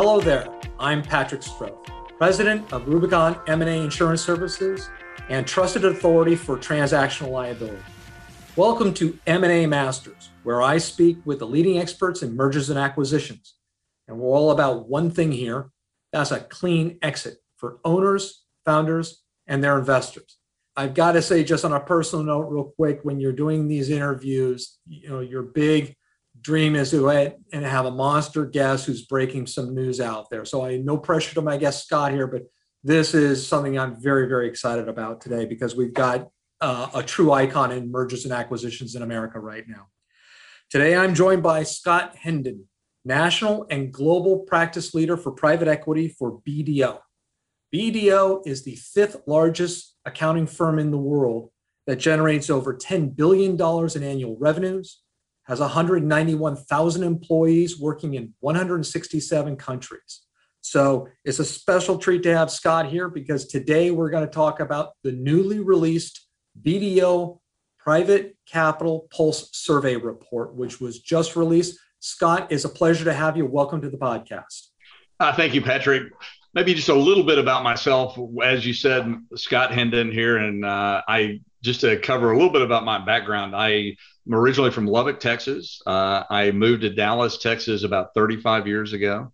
Hello there. I'm Patrick Stroh, president of Rubicon M&A Insurance Services and trusted authority for transactional liability. Welcome to M&A Masters, where I speak with the leading experts in mergers and acquisitions. And we're all about one thing here. That's a clean exit for owners, founders, and their investors. I've got to say, just on a personal note, real quick, when you're doing these interviews, you know, your big dream is to and have a monster guest who's breaking some news out there. So I no pressure to my guest Scott here, but this is something I'm very, very excited about today because we've got uh, a true icon in mergers and acquisitions in America right now. Today, I'm joined by Scott Hendon, national and global practice leader for private equity for BDO. BDO is the fifth largest accounting firm in the world that generates over $10 billion in annual revenues, has 191,000 employees working in 167 countries. So it's a special treat to have Scott here because today we're going to talk about the newly released BDO Private Capital Pulse Survey Report, which was just released. Scott, it's a pleasure to have you. Welcome to the podcast. Uh, thank you, Patrick maybe just a little bit about myself. As you said, Scott Hendon here, and uh, I just to cover a little bit about my background. I am originally from Lubbock, Texas. Uh, I moved to Dallas, Texas, about 35 years ago.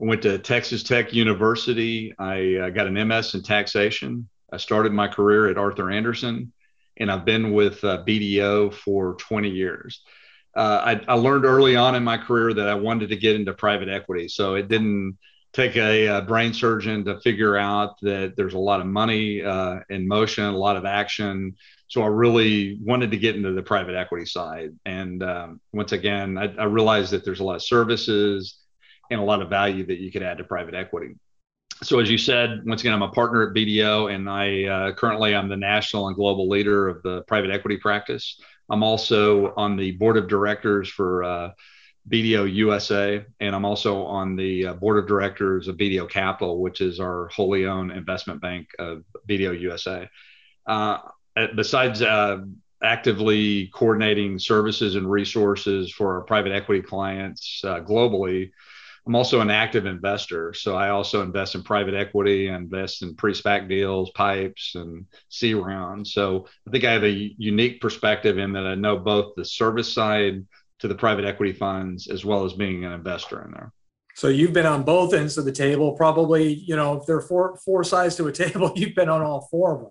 I went to Texas Tech University. I uh, got an MS in taxation. I started my career at Arthur Andersen, and I've been with uh, BDO for 20 years. Uh, I, I learned early on in my career that I wanted to get into private equity, so it didn't take a, a, brain surgeon to figure out that there's a lot of money uh, in motion, a lot of action. So I really wanted to get into the private equity side. And um, once again, I, I, realized that there's a lot of services and a lot of value that you could add to private equity. So as you said, once again, I'm a partner at BDO, and I uh, currently I'm the national and global leader of the private equity practice. I'm also on the board of directors for uh, BDO USA, and I'm also on the uh, board of directors of BDO Capital, which is our wholly owned investment bank of BDO USA. Uh, besides uh, actively coordinating services and resources for our private equity clients uh, globally, I'm also an active investor. So I also invest in private equity, invest in pre-SPAC deals, pipes, and C rounds. So I think I have a unique perspective in that I know both the service side to the private equity funds as well as being an investor in there. So you've been on both ends of the table. Probably, you know, if there are four four sides to a table, you've been on all four of them.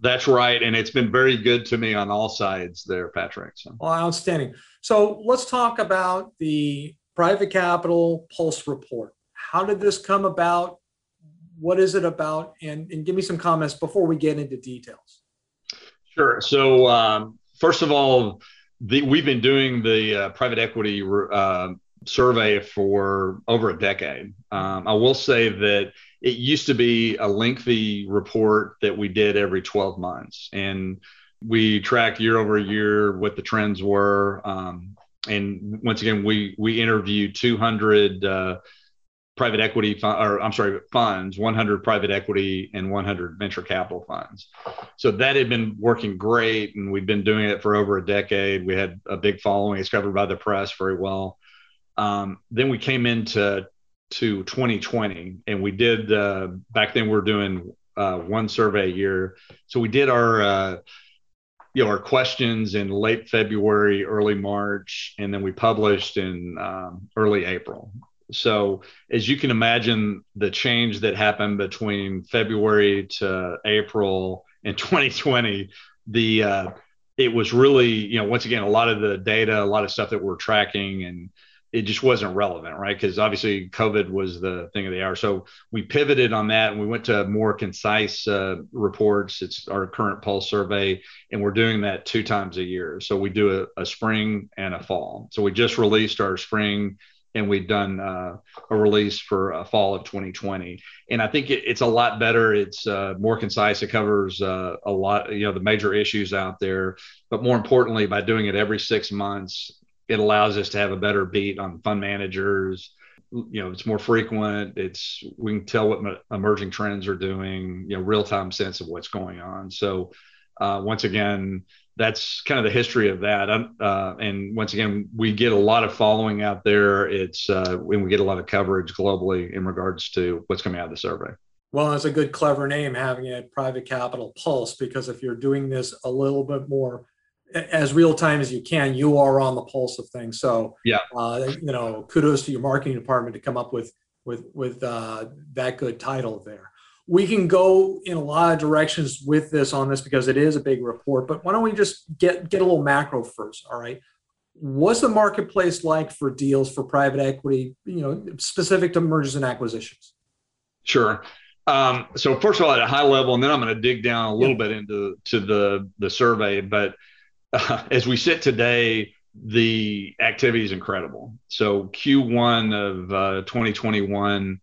That's right, and it's been very good to me on all sides there, Patrick. So. Well, outstanding. So let's talk about the private capital pulse report. How did this come about? What is it about? And, and give me some comments before we get into details. Sure. So um, first of all, the, we've been doing the uh, private equity uh, survey for over a decade. Um, I will say that it used to be a lengthy report that we did every 12 months, and we tracked year over year what the trends were. Um, and once again, we we interviewed 200 uh, private equity or I'm sorry, funds, 100 private equity and 100 venture capital funds. So that had been working great, and we'd been doing it for over a decade. We had a big following; it's covered by the press very well. Um, then we came into to 2020, and we did uh, back then we are doing uh, one survey a year. So we did our uh, you know our questions in late February, early March, and then we published in um, early April. So, as you can imagine, the change that happened between February to April in 2020, the uh, it was really, you know, once again, a lot of the data, a lot of stuff that we're tracking, and it just wasn't relevant, right? Because obviously, COVID was the thing of the hour. So we pivoted on that, and we went to more concise uh, reports. It's our current pulse survey, and we're doing that two times a year. So we do a, a spring and a fall. So we just released our spring and we've done uh, a release for uh, fall of 2020 and i think it, it's a lot better. It's uh, more concise. It covers uh, a lot you know the major issues out there. But more importantly by doing it every six months it allows us to have a better beat on fund managers. You know it's more frequent. It's we can tell what emerging trends are doing you know real time sense of what's going on. So uh, once again that's kind of the history of that. Uh, and once again, we get a lot of. Uh, and once again, we get a lot of following out there. It's uh, when we get a lot of coverage globally in regards to what's coming out of the survey. Well, it's a good, clever name having a private capital pulse because if you're doing this a little bit more as real time as you can, you are on the pulse of things. So, yeah, uh, you know, kudos to your marketing department to come up with with with uh, that good title there we can go in a lot of directions with this on this because it is a big report but why don't we just get get a little macro first all right? What's the marketplace like for deals for private equity you know specific to mergers and acquisitions? Sure. Um, so first of all at a high level and then i'm going to dig down a little yeah. bit into to the the survey but uh, as we sit today the activity is incredible. So q1 of uh, 2021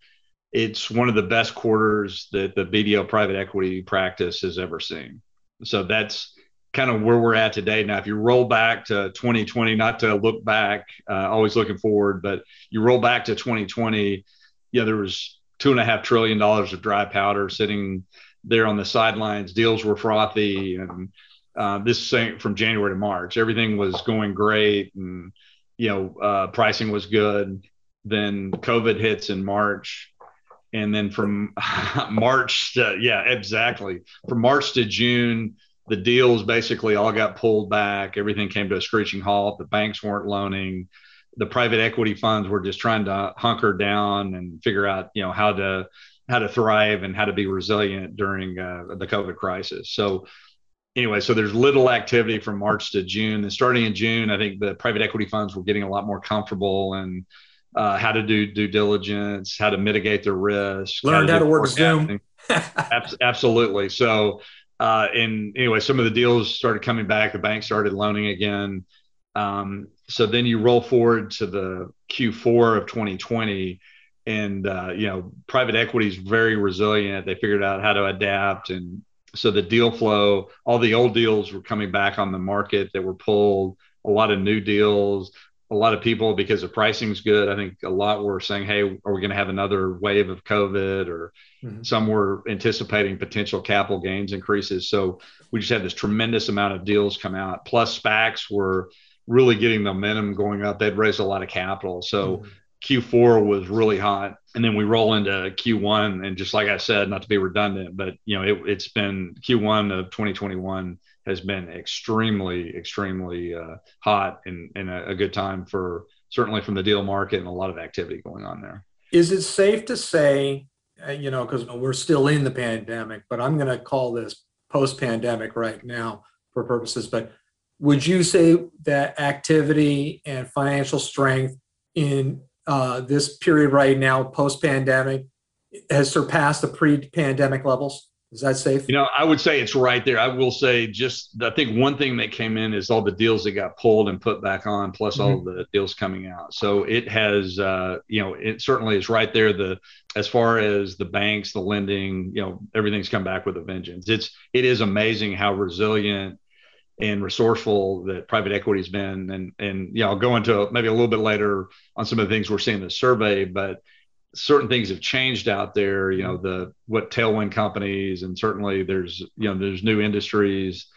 it's one of the best quarters that the BDO private equity practice has ever seen. So that's kind of where we're at today. Now, if you roll back to 2020, not to look back, uh, always looking forward, but you roll back to 2020, yeah, there was two and a half trillion dollars of dry powder sitting there on the sidelines. Deals were frothy, and uh, this is from January to March. Everything was going great, and you know, uh, pricing was good. Then COVID hits in March and then from March to yeah, exactly. From March to June, the deals basically all got pulled back. Everything came to a screeching halt. The banks weren't loaning. The private equity funds were just trying to hunker down and figure out, you know, how to how to thrive and how to be resilient during uh, the COVID crisis. So anyway, so there's little activity from March to June. And starting in June, I think the private equity funds were getting a lot more comfortable and uh, how to do due diligence, how to mitigate the risk, learned how to, how to work Zoom. absolutely. So, uh, and anyway, some of the deals started coming back. The bank started loaning again. Um, so then you roll forward to the Q4 of 2020, and uh, you know, private equity is very resilient. They figured out how to adapt, and so the deal flow, all the old deals were coming back on the market that were pulled. A lot of new deals, a lot of people because the pricing's good. I think a lot were saying, "Hey, are we going to have another wave of COVID?" Or mm-hmm. some were anticipating potential capital gains increases. So we just had this tremendous amount of deals come out. Plus, SPACs were really getting momentum going up. They'd raised a lot of capital, so mm-hmm. Q4 was really hot. And then we roll into Q1, and just like I said, not to be redundant, but you know, it, it's been Q1 of 2021 has been extremely, extremely uh, hot and, and a, a, good time for certainly from the deal market and a lot of activity going on there. Is it safe to say, uh, you know, because we're still in the pandemic, but I'm going to call this post pandemic right now for purposes, but would you say that activity and financial strength in uh, this period right now, post pandemic, has surpassed the pre pandemic levels? Is that safe? You know, I would say it's right there. I will say just I think one thing that came in is all the deals that got pulled and put back on, plus mm-hmm. all the deals coming out. So it has, uh, you know, it certainly is right there. The as far as the banks, the lending, you know, everything's come back with a vengeance. It's it is amazing how resilient and resourceful that private equity has been. And and yeah, I'll go into maybe a little bit later on some of the things we're seeing in the survey, but certain things have changed out there you know the what tailwind companies and certainly there's you know there's new industries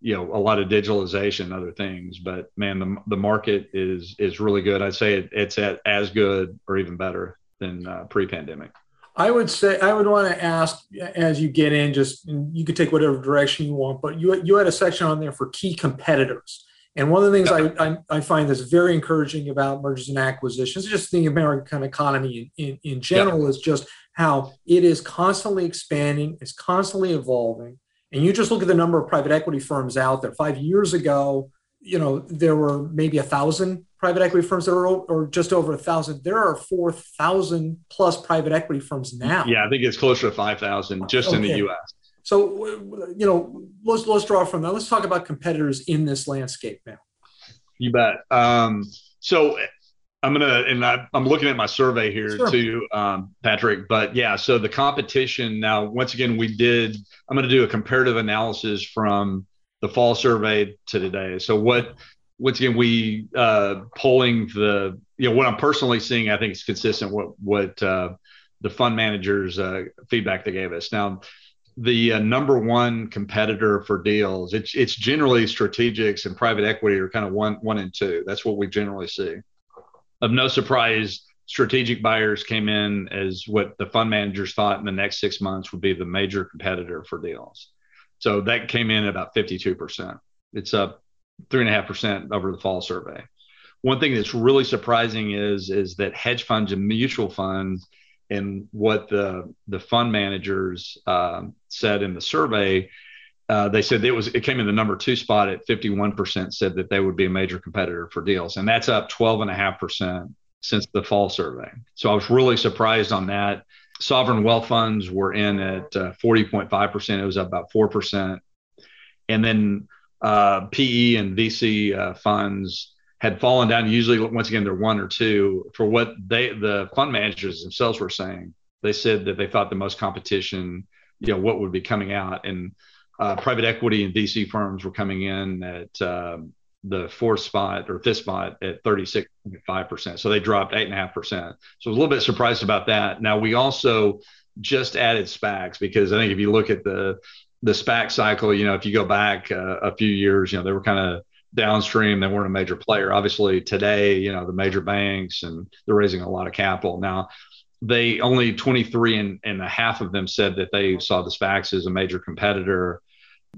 you know a lot of digitalization other things but man the, the market is is really good. I'd say it, it's at as good or even better than uh, pre-pandemic. I would say i would want to ask as you get in just you could take whatever direction you want but you you had a section on there for key competitors and one of the things I, I, I, find that's very encouraging about mergers and acquisitions, just the American economy in, in, in general, yeah. is just how it is constantly expanding, it's constantly evolving. And you just look at the number of private equity firms out there. Five years ago, you know, there were maybe a thousand private equity firms that are or just over a thousand. There are four thousand plus private equity firms now. Yeah, I think it's closer to five thousand just okay. in the U.S. So, you know, let's let's draw from that. Let's talk about competitors in this landscape now. You bet. Um, so I'm gonna, and I, am looking at my survey here sure. too, um, Patrick. But yeah, so the competition now. Once again, we did. I'm going to do a comparative analysis from the fall survey to today. So what? Once again, we uh, polling the. You know what I'm personally seeing. I think it's consistent. What what uh, the fund managers uh, feedback they gave us now the uh, number one competitor for deals. It's it's generally strategics and private equity are kind of one one and two. That's what we generally see. Of no surprise, strategic buyers came in as what the fund managers thought in the next six months would be the major competitor for deals. So that came in at about 52%. It's up three and a half percent over the fall survey. One thing that's really surprising is is that hedge funds and mutual funds and what the the fund managers um, said in the survey, uh, they said it was it came in the number two spot at 51% said that they would be a major competitor for deals, and that's up 12.5% since the fall survey. So I was really surprised on that. Sovereign wealth funds were in at uh, 40.5%. It was up about 4%. And then uh, PE and VC uh, funds had fallen down. Usually, once again, they're one or two. For what they, the fund managers themselves were saying, they said that they thought the most competition, you know, what would be coming out, and uh, private equity and VC firms were coming in at um, the fourth spot or fifth spot at 36.5%. So they dropped 8.5%. So I was a little bit surprised about that. Now, we also just added SPACs because I think if you look at the the SPAC cycle, you know, if you go back uh, a few years, you know, they were kind of downstream. They weren't a major player. Obviously, today, you know, the major banks and they're raising a lot of capital. Now, they only 23 and, and a half of them said that they saw the SPACs as a major competitor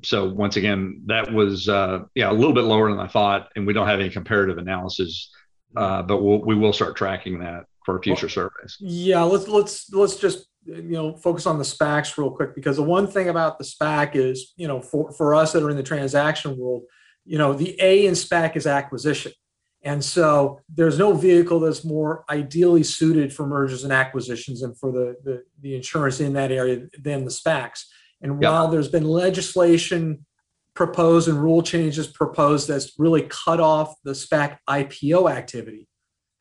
so once again, that was uh, yeah a little bit lower than I thought, and we don't have any comparative analysis, uh, but we'll, we will start tracking that for future well, surveys. Yeah, let's let's let's just you know focus on the SPACs real quick because the one thing about the SPAC is you know for for us that are in the transaction world, you know the A in SPAC is acquisition. And so there's no vehicle that's more ideally suited for mergers and acquisitions and for the, the, the insurance in that area than the SPACs. And yep. while there's been legislation proposed and rule changes proposed that's really cut off the SPAC IPO activity,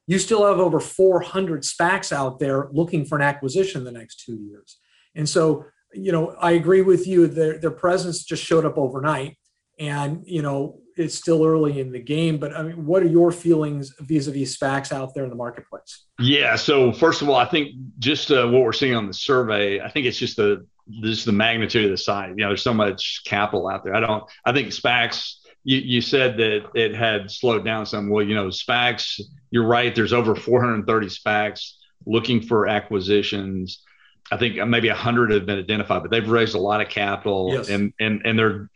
you still have over 400 SPACs out there looking for an acquisition the next two years. And so, you know, I agree with you. Their, their presence just showed up overnight. And, you know, it's still early in the game, but I mean, what are your feelings vis-a-vis SPACs out there in the marketplace? Yeah. So first of all, I think just uh, what we're seeing on the survey, I think it's just the just the magnitude of the size. You know, there's so much capital out there. I don't. I think SPACs. You, you said that it had slowed down some. Well, you know, SPACs. You're right. There's over 430 SPACs looking for acquisitions. I think maybe 100 have been identified, but they've raised a lot of capital, yes. and and and they're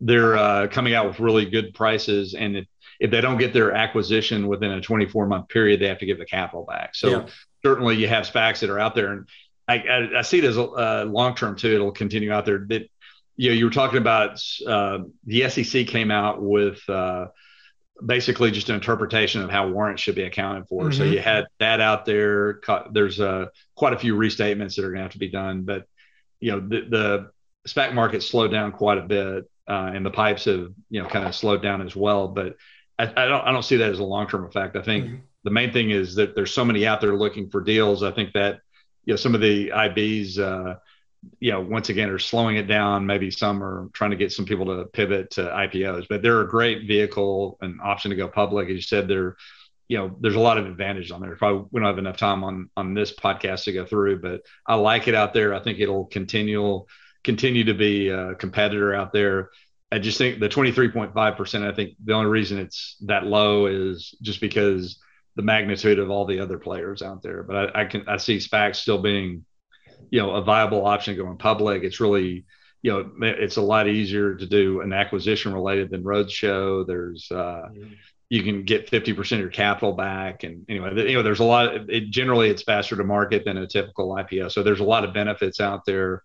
they're uh, coming out with really good prices. And if, if they don't get their acquisition within a 24 month period, they have to give the capital back. So yeah. certainly you have SPACs that are out there, and I, I, I see it as a uh, long term too. It'll continue out there. That you know, you were talking about uh, the SEC came out with uh, basically just an interpretation of how warrants should be accounted for. Mm-hmm. So you had that out there. There's uh, quite a few restatements that are going to have to be done, but you know, the, the SPAC market slowed down quite a bit, uh, and the pipes have you know kind of slowed down as well. But I, I don't I don't see that as a long term effect. I think mm-hmm. the main thing is that there's so many out there looking for deals. I think that you know some of the IBs, uh, you know, once again are slowing it down. Maybe some are trying to get some people to pivot to IPOs, but they're a great vehicle and option to go public. As you said, they're you know there's a lot of advantage on there. Probably we don't have enough time on on this podcast to go through, but I like it out there. I think it'll continue continue to be a competitor out there. I just think the 23.5%, I think the only reason it's that low is just because the magnitude of all the other players out there. But I, I can I see SPACs still being, you know, a viable option going public. It's really, you know, it's a lot easier to do an acquisition related than roadshow. There's uh, mm-hmm. you can get 50% of your capital back. And anyway, you know, there's a lot of, it generally it's faster to market than a typical IPO. So there's a lot of benefits out there.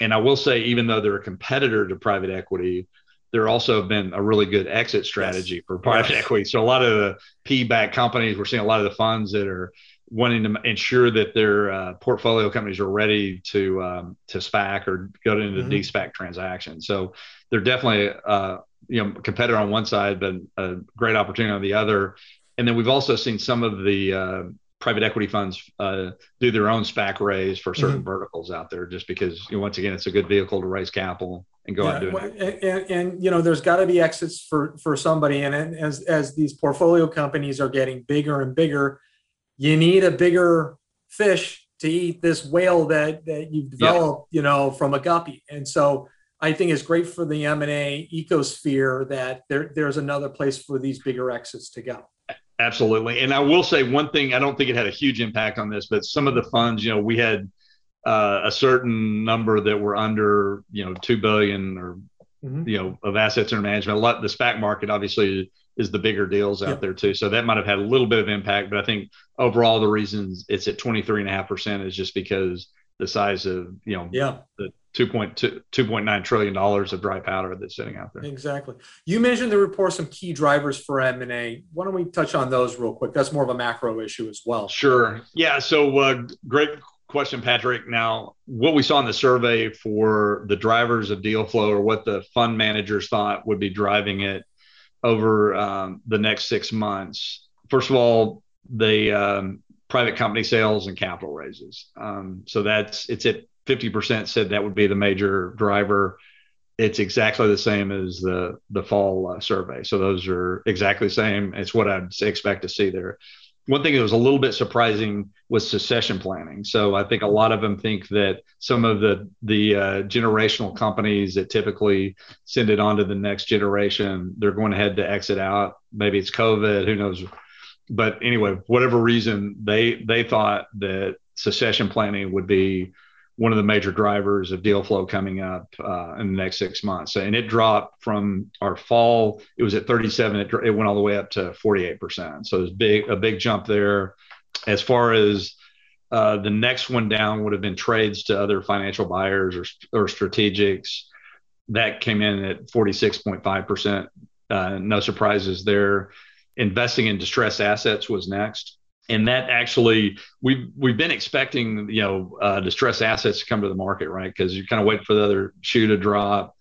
And I will say, even though they're a competitor to private equity, there also have been a really good exit strategy yes. for private yes. equity. So a lot of the P-backed companies, we're seeing a lot of the funds that are wanting to ensure that their uh, portfolio companies are ready to um, to SPAC or go into mm-hmm. de-SPAC transactions. So they're definitely uh, you know competitor on one side, but a great opportunity on the other. And then we've also seen some of the uh, private equity funds uh, do their own SPAC raise for certain mm-hmm. verticals out there, just because you know, once again it's a good vehicle to raise capital and go yeah, out and do it. And, and, you know, there's got to be exits for for somebody, and as as these portfolio companies are getting bigger and bigger, you need a bigger fish to eat this whale that that you've developed, yeah. you know, from a guppy. And so I think it's great for the M&A ecosphere that there, there's another place for these bigger exits to go. Absolutely. And I will say one thing, I don't think it had a huge impact on this, but some of the funds, you know, we had uh, a certain number that were under, you know, 2 billion or, mm-hmm. you know, of assets under management. A lot, the SPAC market obviously is the bigger deals out yeah. there too. So that might have had a little bit of impact, but I think overall the reasons it's at 23 and a half percent is just because the size of, you know, yeah. the 2.2 2.9 trillion dollars of dry powder that's sitting out there. Exactly. You mentioned the report some key drivers for M&A. Why don't we touch on those real quick? That's more of a macro issue as well. Sure. Yeah, so uh, great question Patrick. Now, what we saw in the survey for the drivers of deal flow or what the fund managers thought would be driving it over um, the next 6 months. First of all, the um, private company sales and capital raises. Um, so that's it's at 50% said that would be the major driver. It's exactly the same as the the fall uh, survey. So those are exactly the same. It's what I'd expect to see there. One thing that was a little bit surprising was succession planning. So I think a lot of them think that some of the the uh, generational companies that typically send it on to the next generation, they're going ahead to exit out. Maybe it's COVID, who knows. But anyway, whatever reason, they they thought that succession planning would be one of the major drivers of deal flow coming up uh, in the next six months. And it dropped from our fall, it was at 37, it, it went all the way up to 48%. So it's big, a big jump there. As far as uh, the next one down would have been trades to other financial buyers or, or strategics. That came in at 46.5%. Uh, no surprises there. Investing in distressed assets was next. And that actually we've we've been expecting you know uh, distressed assets to come to the market right? Because you kind of wait for the other shoe to drop.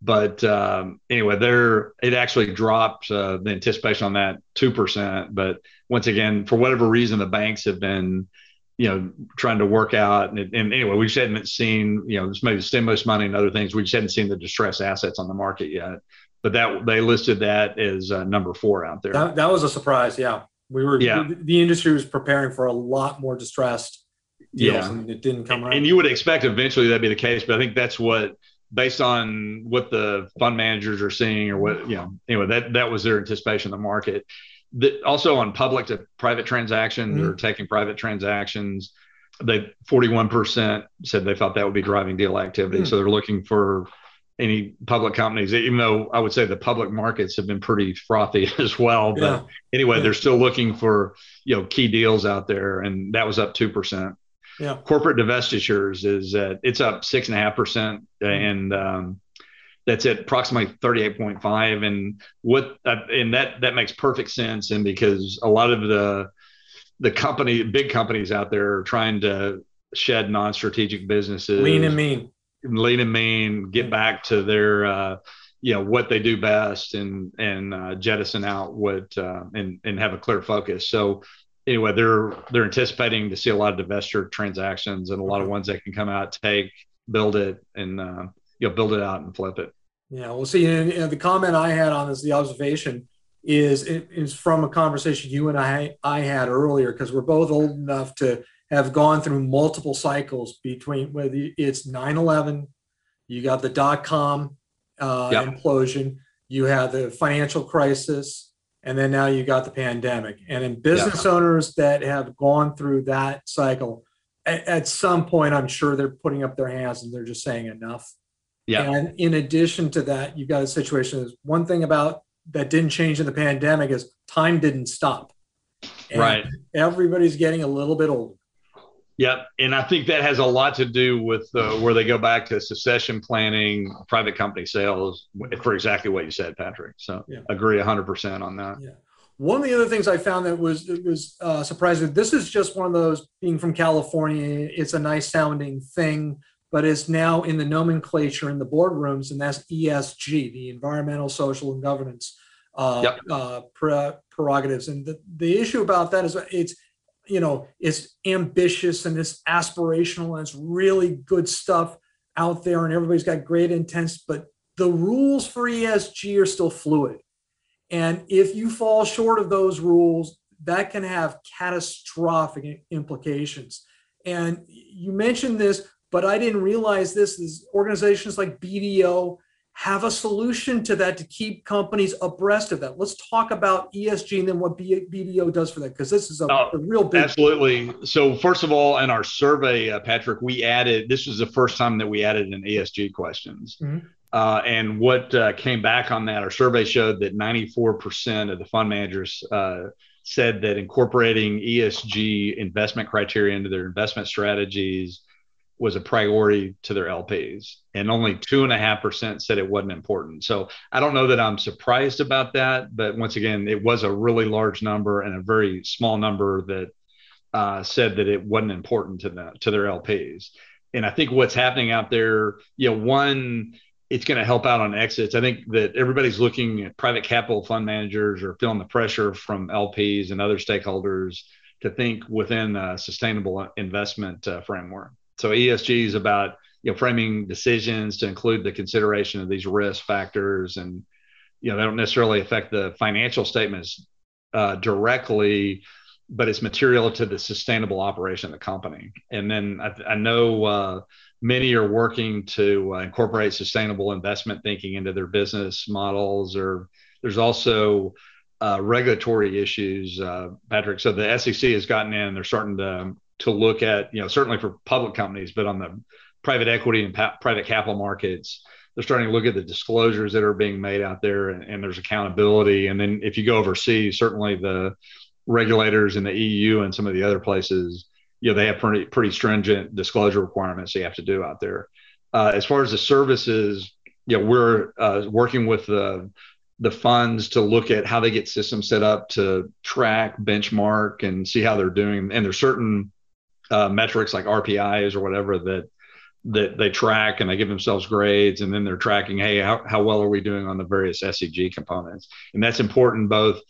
But um, anyway there it actually dropped uh, the anticipation on that 2% but once again for whatever reason the banks have been you know trying to work out. And, and anyway we just hadn't seen you know this maybe stimulus money and other things. We just hadn't seen the distressed assets on the market yet but that they listed that as uh, number four out there that, that was a surprise yeah we were yeah. the industry was preparing for a lot more distressed deals yeah. and it didn't come around. And you would expect eventually that'd be the case, but I think that's what based on what the fund managers are seeing or what you know anyway that that was their anticipation of the market that also on public to private transactions mm-hmm. or taking private transactions they 41% said they thought that would be driving deal activity mm-hmm. so they're looking for any public companies, even though I would say the public markets have been pretty frothy as well. But yeah. anyway, yeah. they're still looking for you know key deals out there, and that was up two percent. Yeah. Corporate divestitures is uh, it's up six and a half percent, mm-hmm. and um, that's at approximately thirty eight point five. And what uh, and that that makes perfect sense, and because a lot of the the company big companies out there are trying to shed non strategic businesses, lean and mean lean and mean, get back to their, uh, you know, what they do best, and and uh, jettison out what uh, and and have a clear focus. So anyway, they're they're anticipating to see a lot of divestiture transactions and a lot of ones that can come out, take, build it, and uh, you know, build it out and flip it. Yeah, well, see, and, and the comment I had on this, the observation is it is from a conversation you and I I had earlier because we're both old enough to have gone through multiple cycles between whether it's 9-11 you got the dot-com uh, yep. implosion you have the financial crisis and then now you got the pandemic. And in business yep. owners that have gone through that cycle at, at, some point i'm sure they're putting up their hands and they're just saying enough. Yeah. And in addition to that you've got a situation is one thing about that didn't change in the pandemic is time didn't stop. And right. everybody's getting a little bit older Yep, and I think that has a lot to do with uh, where they go back to succession planning, private company sales, for exactly what you said, Patrick. So yeah. agree 100% on that. Yeah. One of the other things I found that was was uh, surprising. This is just one of those being from California. It's a nice sounding thing, but it's now in the nomenclature in the boardrooms, and that's ESG, the environmental, social, and governance uh, yep. uh, prerogatives. And the, the issue about that is it's you know it's ambitious and it's aspirational and it's really good stuff out there and everybody's got great intents but the rules for esg are still fluid. And if you fall short of those rules that can have catastrophic implications. And you mentioned this, but I didn't realize this is organizations like BDO have a solution to that to keep companies abreast of that. Let's talk about ESG and then what BDO does for that, because this is a, oh, a, real big. Absolutely. So, first of all, in our survey, uh, Patrick, we added this was the first time that we added an ESG questions. Mm-hmm. Uh, and what uh, came back on that, our survey showed that 94% of the fund managers uh, said that incorporating ESG investment criteria into their investment strategies was a priority to their LPs, and only two and a half percent said it wasn't important. So I don't know that I'm surprised about that, but once again, it was a really large number and a very small number that uh, said that it wasn't important to them to their LPs. And I think what's happening out there, you know, one, it's going to help out on exits. I think that everybody's looking at private capital fund managers or feeling the pressure from LPs and other stakeholders to think within a sustainable investment uh, framework. So ESG is about you know framing decisions to include the consideration of these risk factors, and you know they don't necessarily affect the financial statements uh, directly, but it's material to the sustainable operation of the company. And then I, I know uh, many are working to uh, incorporate sustainable investment thinking into their business models, or there's also uh, regulatory issues, uh, Patrick. So the SEC has gotten in; they're starting to to look at, you know, certainly for public companies, but on the private equity and pa- private capital markets, they're starting to look at the disclosures that are being made out there and, and, there's accountability. And then if you go overseas, certainly the regulators in the EU and some of the other places, you know, they have pretty, pretty stringent disclosure requirements you have to do out there. Uh, as far as the services, you know, we're uh, working with the, the funds to look at how they get systems set up to track, benchmark, and see how they're doing. And there's certain uh, metrics like RPIs or whatever that that they track and they give themselves grades and then they're tracking hey how, how well are we doing on the various SEG components and that's important both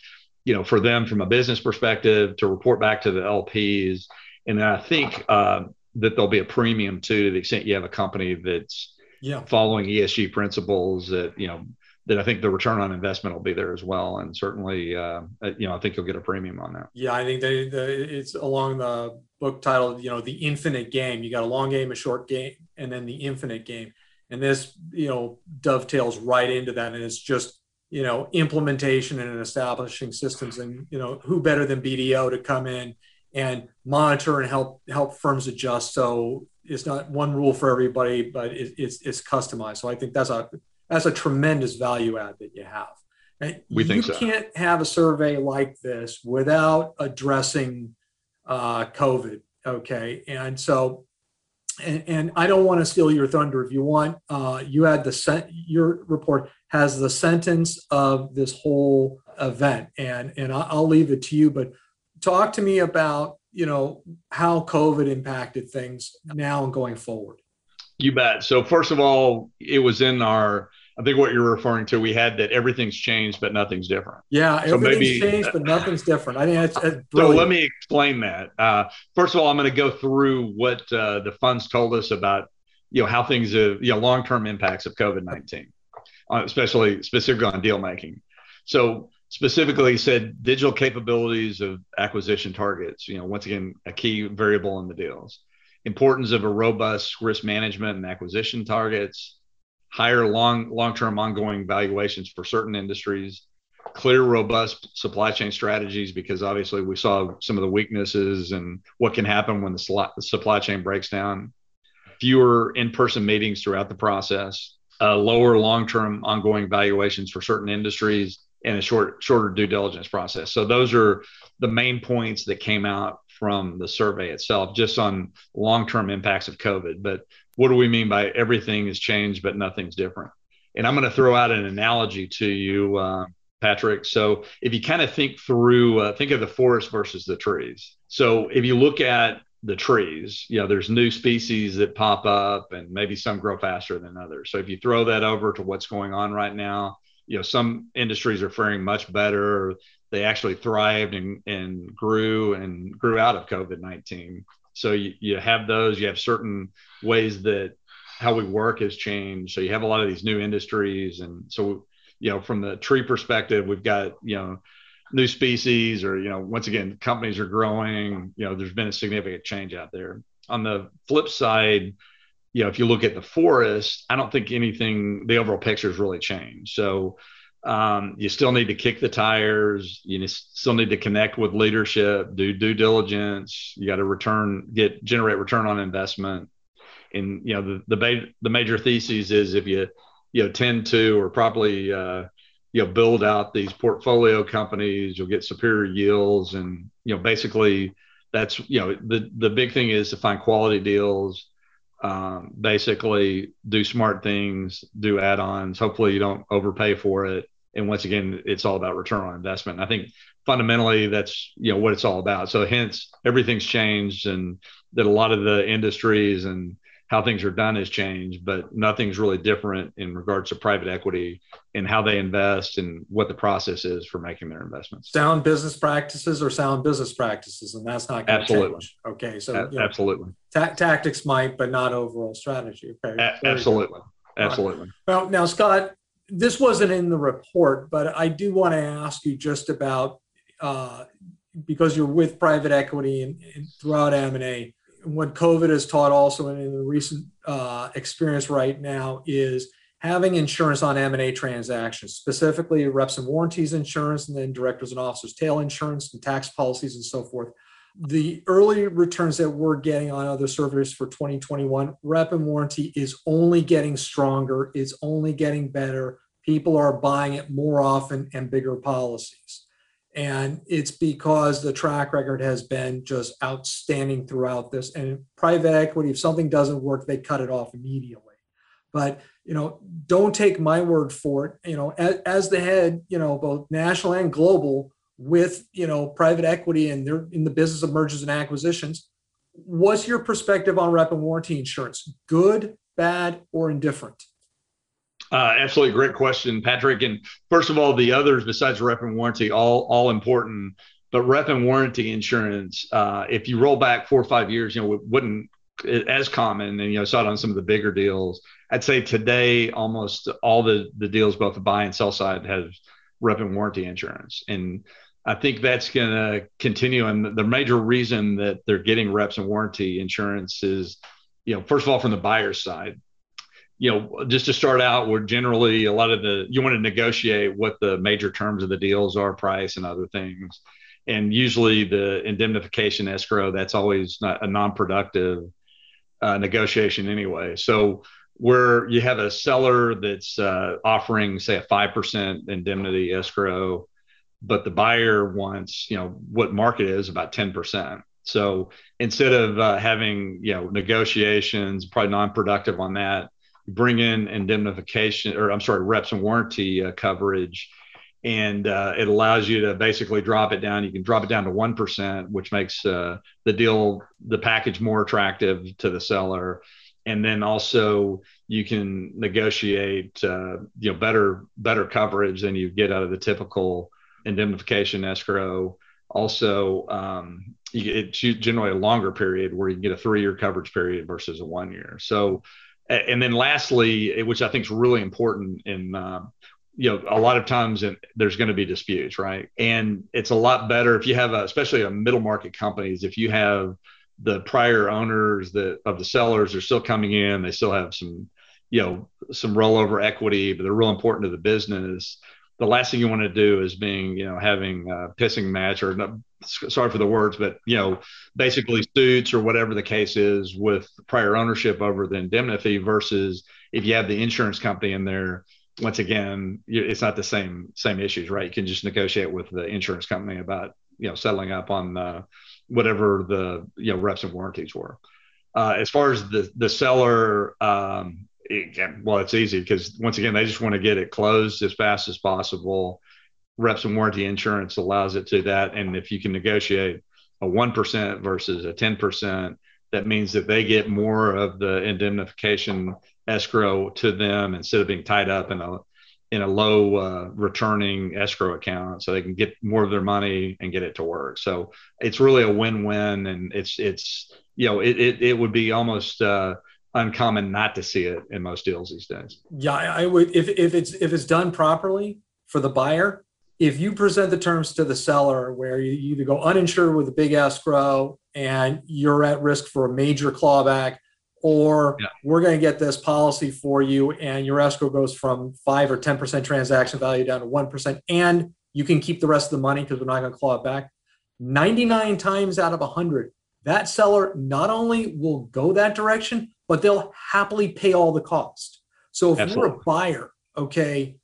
you know for them from a business perspective to report back to the LPs and I think uh, that there'll be a premium too to the extent you have a company that's yeah. following ESG principles that you know that I think the return on investment will be there as well. And certainly, uh, you know, I think you'll get a premium on that. Yeah, I think they, the, it's along the book title, you know, the infinite game. You got a long game, a short game, and then the infinite game. And this, you know, dovetails right into that. And it's just, you know, implementation and establishing systems. And, you know, who better than BDO to come in and monitor and help help firms adjust. So it's not one rule for everybody, but it, it's it's customized. So I think that's a that's a tremendous value add that you have. And we think you so. can't have a survey like this without addressing uh, COVID. Okay, and so, and, and I don't want to steal your thunder. If you want, uh, you had the sen- your report has the sentence of this whole event, and and I'll leave it to you. But talk to me about you know how COVID impacted things now and going forward. You bet. So first of all, it was in our I think what you're referring to, we had that everything's changed, but nothing's different. Yeah, everything's so maybe, changed, but nothing's different. I think that's, that's so. Let me explain that. Uh, first of all, I'm going to go through what uh, the funds told us about, you know, how things have, you know, long-term impacts of COVID-19, uh, especially specifically on deal making. So specifically said digital capabilities of acquisition targets. You know, once again, a key variable in the deals. Importance of a robust risk management and acquisition targets higher long long-term ongoing valuations for certain industries clear robust supply chain strategies because obviously we saw some of the weaknesses and what can happen when the supply chain breaks down. Fewer in-person meetings throughout the process uh, lower long-term ongoing valuations for certain industries and a short shorter due diligence process. So those are the main points that came out from the survey itself just on long-term impacts of covid. But what do we mean by everything has changed but nothing's different? And i'm going to throw out an analogy to you uh, patrick. So if you kind of think through uh, think of the forest versus the trees. So if you look at the trees you know there's new species that pop up and maybe some grow faster than others. So if you throw that over to what's going on right now you know some industries are faring much better. They actually thrived and, and grew and grew out of covid-19 so you, you have those, you have certain ways that how we work has changed. So you have a lot of these new industries. And so, you know, from the tree perspective, we've got, you know, new species or, you know, once again, companies are growing, you know, there's been a significant change out there. on the flip side, you know, if you look at the forest, I don't think anything, the overall picture has really changed. So um, you still need to kick the tires. You still need to connect with leadership, do due diligence. You got to return, get generate return on investment. And you know the the, the major thesis is if you you know tend to or probably uh, you know build out these portfolio companies, you'll get superior yields, and you know basically that's you know the the big thing is to find quality deals um, basically do smart things, do add-ons. Hopefully, you don't overpay for it. And once again, it's all about return on investment. And I think fundamentally, that's you know what it's all about. So hence, everything's changed, and that a lot of the industries and how things are done has changed, but nothing's really different in regards to private equity and how they invest and what the process is for making their investments. Sound business practices or sound business practices, and that's not going to change. Okay, so A- you know, absolutely, ta- tactics might, but not overall strategy. Okay, A- absolutely, absolutely. Well, now Scott, this wasn't in the report, but I do want to ask you just about uh, because you're with private equity and, and throughout M and A what COVID has taught also in the recent uh, experience right now is having insurance on M&A transactions, specifically reps and warranties insurance, and then directors and officers tail insurance and tax policies and so forth. The early returns that we're getting on other surveys for 2021, rep and warranty is only getting stronger, it's only getting better. People are buying it more often and bigger policies. And it's because the track record has been just outstanding throughout this. And private equity, if something doesn't work, they cut it off immediately. But you know, don't take my word for it. You know, as, as the head, you know, both national and global with you know private equity and they're in the business of mergers and acquisitions. What's your perspective on rep and warranty insurance? Good, bad, or indifferent? Uh, absolutely great question, Patrick. And first of all, the others besides rep and warranty, all all important. But rep and warranty insurance, uh, if you roll back four or five years, you know, it wouldn't as common. And you know, saw it on some of the bigger deals. I'd say today, almost all the the deals, both the buy and sell side, have rep and warranty insurance. And I think that's going to continue. And the major reason that they're getting reps and warranty insurance is, you know, first of all, from the buyer's side, you know, just to start out, we're generally a lot of the you want to negotiate what the major terms of the deals are, price and other things. And usually the indemnification escrow, that's always not a non-productive uh, negotiation anyway. So where you have a seller that's uh, offering, say, a five percent indemnity escrow, but the buyer wants, you know, what market is about ten percent. So instead of uh, having, you know, negotiations, probably non-productive on that, bring in indemnification or I'm sorry, reps and warranty uh, coverage. And uh, it allows you to basically drop it down. You can drop it down to 1%, which makes uh, the deal, the package more attractive to the seller. And then also you can negotiate, uh, you know, better, better coverage than you get out of the typical indemnification escrow. Also, um, it's generally a longer period where you can get a three-year coverage period versus a one year. So and then lastly, which I think is really important in uh, you know a lot of times there's going to be disputes, right? And it's a lot better if you have, a, especially a middle market companies, if you have the prior owners that of the sellers are still coming in, they still have some you know some rollover equity, but they're real important to the business the last thing you want to do is being, you know, having a pissing match or sorry for the words, but you know, basically suits or whatever the case is with prior ownership over the indemnity versus if you have the insurance company in there. Once again, it's not the same same issues, right? You can just negotiate with the insurance company about you know settling up on uh, whatever the you know reps and warranties were. Uh, as far as the the seller, um, it, well, it's easy because once again, they just want to get it closed as fast as possible. Reps and warranty insurance allows it to that. And if you can negotiate a 1% versus a 10%, that means that they get more of the indemnification escrow to them instead of being tied up in a in a low uh, returning escrow account so they can get more of their money and get it to work so it's really a win-win and it's it's you know it it, it would be almost uh, uncommon not to see it in most deals these days. Yeah, I would if if it's if it's done properly for the buyer, if you present the terms to the seller where you either go uninsured with a big escrow and you're at risk for a major clawback, or yeah. we're going to get this policy for you and your escrow goes from 5 or 10% transaction value down to 1% and you can keep the rest of the money because we're not going to claw it back 99 times out of 100 that seller not only will go that direction but they'll happily pay all the cost so if Absolutely. you're a buyer okay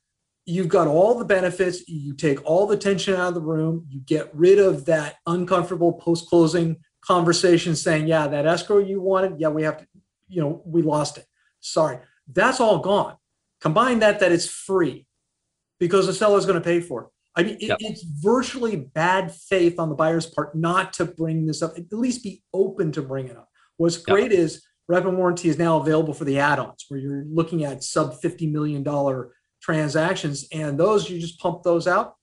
you've got all the benefits you take all the tension out of the room you get rid of that uncomfortable post-closing conversation saying yeah that escrow you wanted yeah we have to you know, we lost it. Sorry. That's all gone. Combine that that it's free because the seller is going to pay for it. I mean, it, yep. it's virtually bad faith on the buyer's part not to bring this up, at least be open to bring it up. What's great yep. is rep and warranty is now available for the add-ons where you're looking at sub $50 million transactions and those you just pump those out.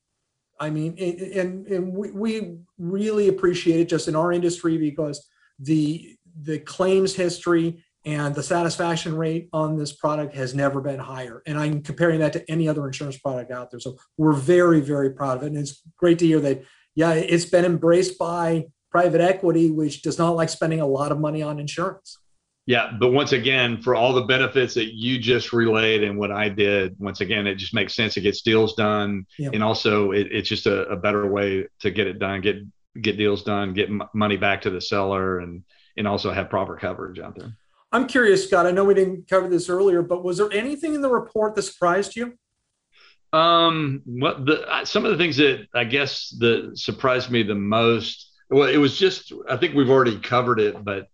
I mean, and, and we, we really appreciate it just in our industry because the the claims history and the satisfaction rate on this product has never been higher. And I'm comparing that to any other insurance product out there. So we're very, very proud of it. And it's great to hear that, yeah, it's been embraced by private equity, which does not like spending a lot of money on insurance. Yeah, but once again, for all the benefits that you just relayed and what I did, once again, it just makes sense to get deals done, yep. and also it, it's just a, a, better way to get it done, get get deals done, get m- money back to the seller, and and also have proper coverage out there. I'm curious, Scott. I know we didn't cover this earlier, but was there anything in the report that surprised you? Um, what the some of the things that I guess that surprised me the most. Well, it was just I think we've already covered it, but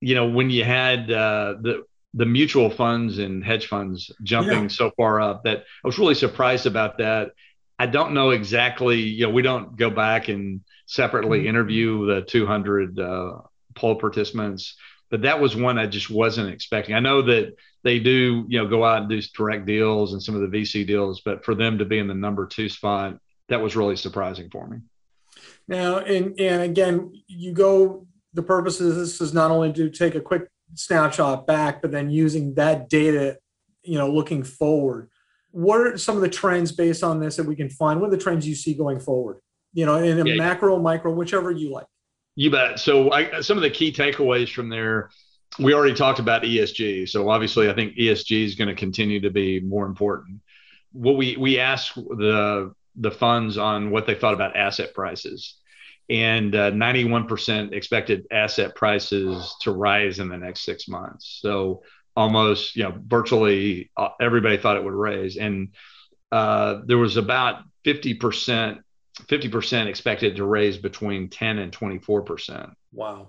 you know when you had uh, the the mutual funds and hedge funds jumping yeah. so far up that I was really surprised about that. I don't know exactly. You know, we don't go back and separately mm-hmm. interview the 200 uh, poll participants but that was one I just wasn't expecting. I know that they do, you know, go out and do direct deals and some of the VC deals, but for them to be in the number two spot, that was really surprising for me. Now, and and again, you go. The purpose of this is not only to take a quick snapshot back, but then using that data, you know, looking forward. What are some of the trends based on this that we can find? What are the trends you see going forward? You know, in a yeah, macro, micro, whichever you like. You bet. So I, some of the key takeaways from there, we already talked about ESG. So obviously, I think ESG is going to continue to be more important. What we we asked the the funds on what they thought about asset prices, and uh, 91% expected asset prices to rise in the next six months. So almost, you know, virtually uh, everybody thought it would raise, and uh, there was about 50% 50% expected to raise between 10 and 24%. Wow.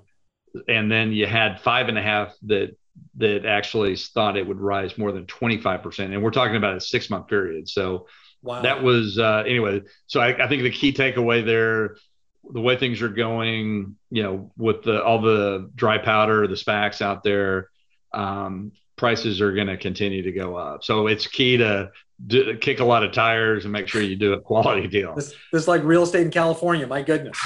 And then you had five and a half that that actually thought it would rise more than 25%. And we're talking about a six month period. So wow. that was uh, anyway. So I, I think the key takeaway there, the way things are going, you know, with the all the dry powder, the SPACs out there, um, prices are going to continue to go up. So it's key to do, kick a lot of tires and make sure you do a quality deal. This, this is like real estate in California. My goodness.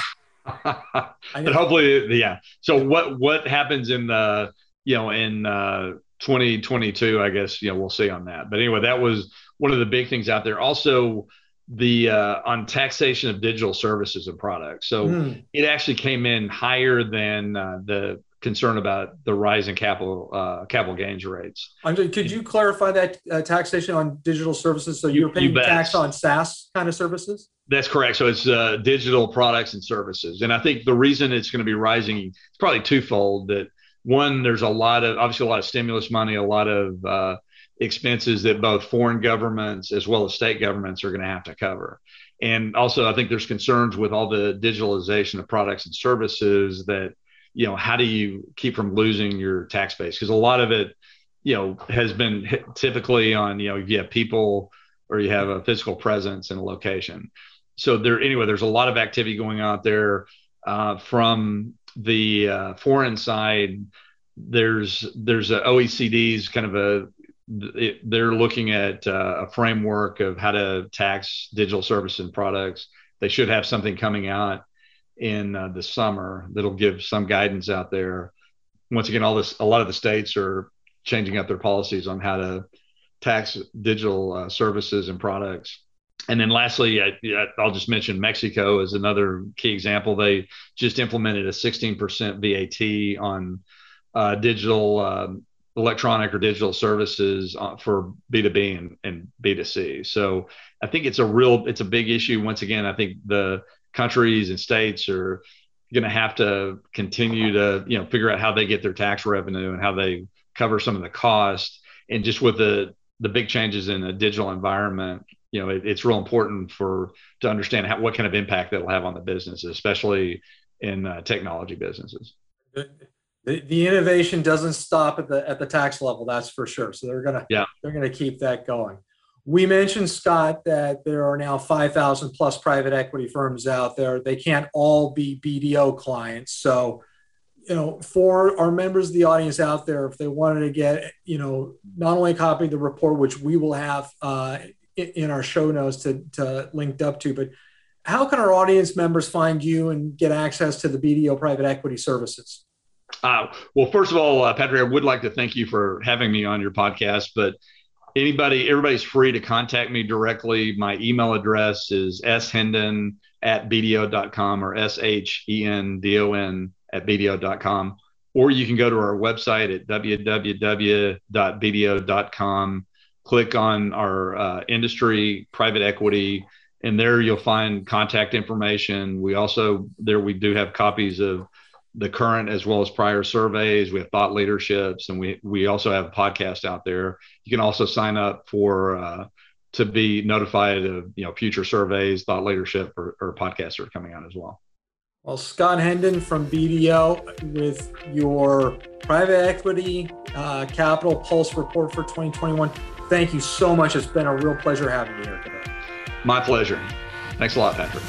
but hopefully, yeah. So what what happens in the you know in uh, 2022? I guess you know we'll see on that. But anyway, that was one of the big things out there. Also, the uh, on taxation of digital services and products. So mm. it actually came in higher than uh, the concern about the rise in capital uh, capital gains rates. Andre, could you clarify that uh, taxation on digital services? So you're paying you tax on SaaS kind of services? That's correct. So it's uh, digital products and services, and I think the reason it's going to be rising is probably twofold. That one, there's a lot of obviously a lot of stimulus money, a lot of uh, expenses that both foreign governments as well as state governments are going to have to cover. And also, I think there's concerns with all the digitalization of products and services that you know, how do you keep from losing your tax base? Because a lot of it, you know, has been typically on, you know, you have people or you have a physical presence in a location. So there, anyway, there's a lot of activity going on out there uh, from the uh, foreign side. There's there's a OECD's kind of a they're looking at uh, a framework of how to tax digital services and products. They should have something coming out in uh, the summer that'll give some guidance out there. Once again, all this, a lot of the states are changing up their policies on how to tax digital uh, services and products. and then lastly, I, will just mention Mexico as another key example. They just implemented a 16% VAT on uh, digital um, electronic or digital services uh, for B2B and, and B2C. So I think it's a real, it's a big issue. Once again, I think the countries and states are going to have to continue to, you know, figure out how they get their tax revenue and how they cover some of the cost. And just with the, the big changes in the digital environment, you know, it, it's real important for to understand how, what kind of impact that'll have on the business, especially in uh, technology businesses. The, the, innovation doesn't stop at the at the tax level, that's for sure. So they're gonna yeah. they're gonna keep that going. We mentioned Scott that there are now 5,000 plus private equity firms out there. They can't all be BDO clients. So you know, for our members of the audience out there, if they wanted to get, you know, not only a copy of the report, which we will have uh, in our show notes to, to linked up to, but how can our audience members find you and get access to the BDO private equity services? Uh, well, first of all, uh, Patrick, I would like to thank you for having me on your podcast. But anybody, everybody's free to contact me directly. My email address is shendon at bdo.com or S H E N D O N at bdo.com. Or you can go to our website at www.bdo.com, click on our uh, industry, private equity, and there you'll find contact information. We also, there we do have copies of the current as well as prior surveys. We have thought leaderships, and we we also have a podcast out there. You can also sign up for uh, to be notified of you know future surveys, thought leadership, or, or podcasts are coming out as well. Well, Scott Hendon from BDO with your private equity uh, capital pulse report for 2021. Thank you so much. It's been a real pleasure having you here today. My pleasure. Thanks a lot, Patrick.